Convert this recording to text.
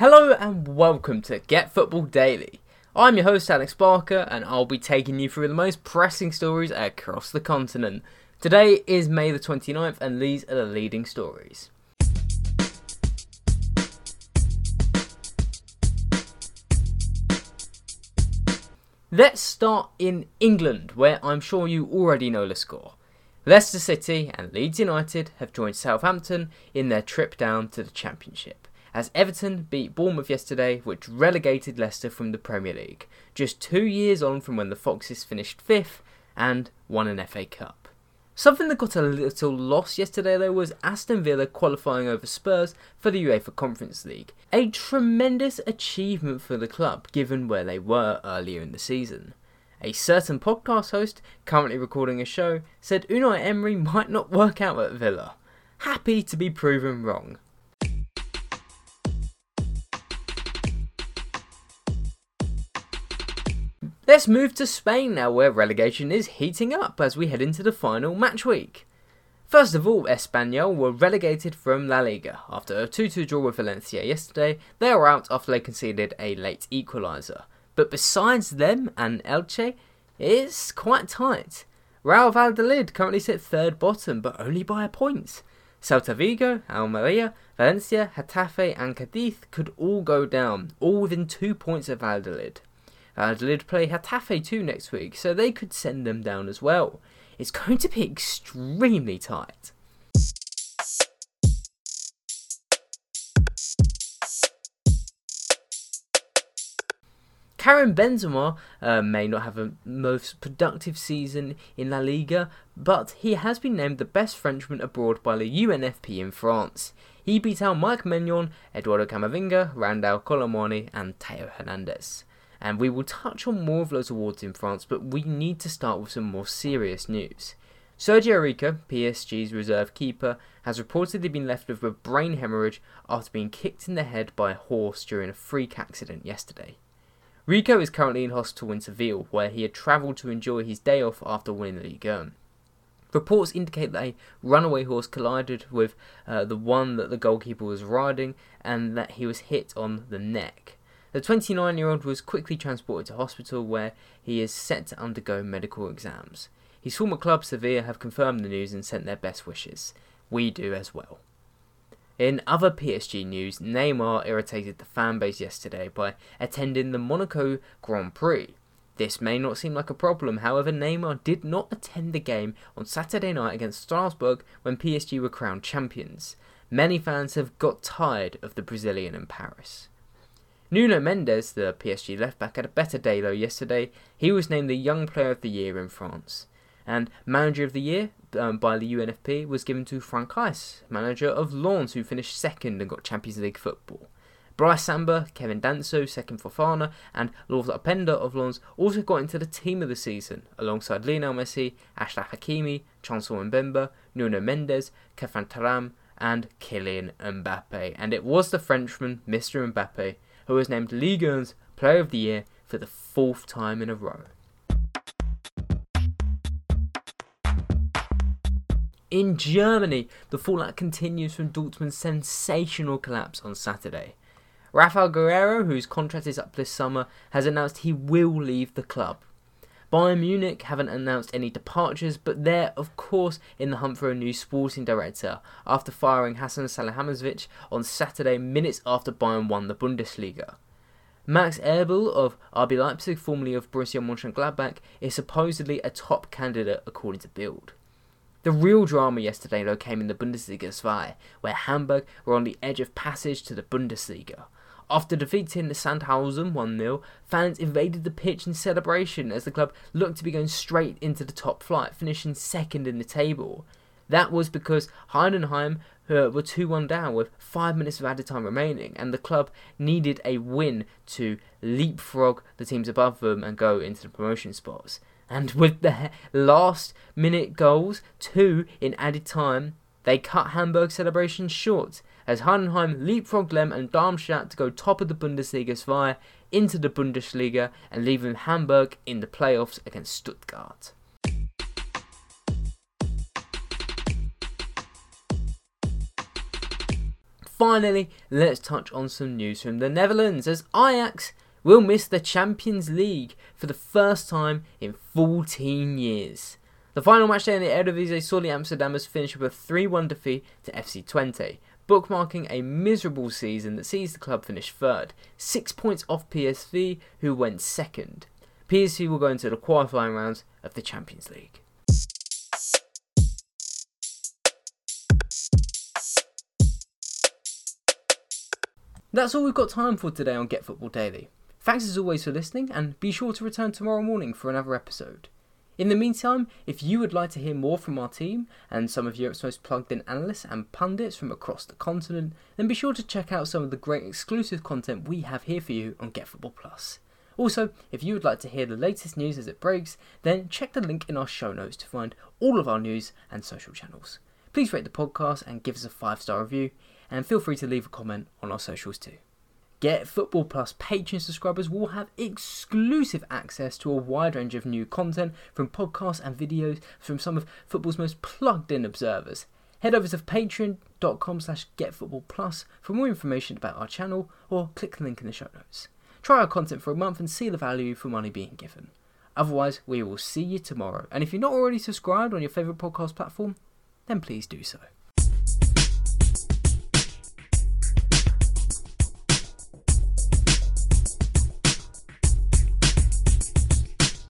Hello and welcome to Get Football Daily. I'm your host Alex Barker and I'll be taking you through the most pressing stories across the continent. Today is May the 29th and these are the leading stories. Let's start in England, where I'm sure you already know the score. Leicester City and Leeds United have joined Southampton in their trip down to the Championship, as Everton beat Bournemouth yesterday, which relegated Leicester from the Premier League, just two years on from when the Foxes finished fifth and won an FA Cup. Something that got a little lost yesterday though was Aston Villa qualifying over Spurs for the UEFA Conference League. A tremendous achievement for the club given where they were earlier in the season. A certain podcast host, currently recording a show, said Unai Emery might not work out at Villa. Happy to be proven wrong. Let's move to Spain now, where relegation is heating up as we head into the final match week. First of all, Espanyol were relegated from La Liga. After a 2 2 draw with Valencia yesterday, they were out after they conceded a late equaliser. But besides them and Elche, it's quite tight. Real Valladolid currently sit third bottom, but only by a point. Celta Vigo, Almeria, Valencia, Getafe, and Cadiz could all go down, all within two points of Valladolid. Valladolid play Getafe too next week, so they could send them down as well. It's going to be extremely tight. Karim Benzema uh, may not have a most productive season in La Liga, but he has been named the best Frenchman abroad by the UNFP in France. He beat out Mike Maignan, Eduardo Camavinga, Randal Kolo Muani, and Theo Hernandez and we will touch on more of those awards in France, but we need to start with some more serious news. Sergio Rico, PSG's reserve keeper, has reportedly been left with a brain hemorrhage after being kicked in the head by a horse during a freak accident yesterday. Rico is currently in hospital in Seville, where he had travelled to enjoy his day off after winning the Ligue 1. Reports indicate that a runaway horse collided with uh, the one that the goalkeeper was riding and that he was hit on the neck. The 29 year old was quickly transported to hospital where he is set to undergo medical exams. His former club Sevilla have confirmed the news and sent their best wishes. We do as well. In other PSG news, Neymar irritated the fanbase yesterday by attending the Monaco Grand Prix. This may not seem like a problem, however, Neymar did not attend the game on Saturday night against Strasbourg when PSG were crowned champions. Many fans have got tired of the Brazilian in Paris. Nuno Mendes, the PSG left back, had a better day though yesterday. He was named the Young Player of the Year in France. And Manager of the Year um, by the UNFP was given to Franck Haise, manager of Lens, who finished second and got Champions League football. Brice Samba, Kevin Danso, Seko Fofana, and Loïs Openda of Lens also got into the team of the season, alongside Lionel Messi, Achraf Hakimi, Chancel Mbemba, Nuno Mendes, Khéphren Thuram, and Kylian Mbappe. And it was the Frenchman, Mr. Mbappe, who was named Ligue 1's Player of the Year for the fourth time in a row. In Germany, the fallout continues from Dortmund's sensational collapse on Saturday. Rafael Guerreiro, whose contract is up this summer, has announced he will leave the club. Bayern Munich haven't announced any departures, but they're, of course, in the hunt for a new sporting director after firing Hasan Salihamidzic on Saturday, minutes after Bayern won the Bundesliga. Max Eberl of RB Leipzig, formerly of Borussia Mönchengladbach, is supposedly a top candidate according to Bild. The real drama yesterday, though, came in the Bundesliga 2, where Hamburg were on the edge of passage to the Bundesliga. After defeating the Sandhausen 1 0, fans invaded the pitch in celebration as the club looked to be going straight into the top flight, finishing second in the table. That was because Heidenheim uh, were 2 1 down with 5 minutes of added time remaining, and the club needed a win to leapfrog the teams above them and go into the promotion spots. And with the last minute goals, two in added time, they cut Hamburg celebrations short as Heidenheim leapfrogged Lem and Darmstadt to go top of the Bundesliga 2 into the Bundesliga and leaving Hamburg in the playoffs against Stuttgart. finally, let's touch on some news from the Netherlands as Ajax will miss the Champions League for the first time in 14 years. The final match day in the Eredivisie saw the Amsterdammers finish with a 3-1 defeat to FC Twente, bookmarking a miserable season that sees the club finish third, six points off PSV, who went second. PSV will go into the qualifying rounds of the Champions League. That's all we've got time for today on Get Football Daily. Thanks as always for listening, and be sure to return tomorrow morning for another episode. In the meantime, if you would like to hear more from our team and some of Europe's most plugged in analysts and pundits from across the continent, then be sure to check out some of the great exclusive content we have here for you on Get Football Plus. Also, if you would like to hear the latest news as it breaks, then check the link in our show notes to find all of our news and social channels. Please rate the podcast and give us a 5 star review and feel free to leave a comment on our socials too. Get Football Plus Patreon subscribers will have exclusive access to a wide range of new content from podcasts and videos from some of football's most plugged in observers. Head over to patreon.com slash getfootballplus for more information about our channel or click the link in the show notes. Try our content for a month and see the value for money being given. Otherwise, we will see you tomorrow. And if you're not already subscribed on your favourite podcast platform, then please do so.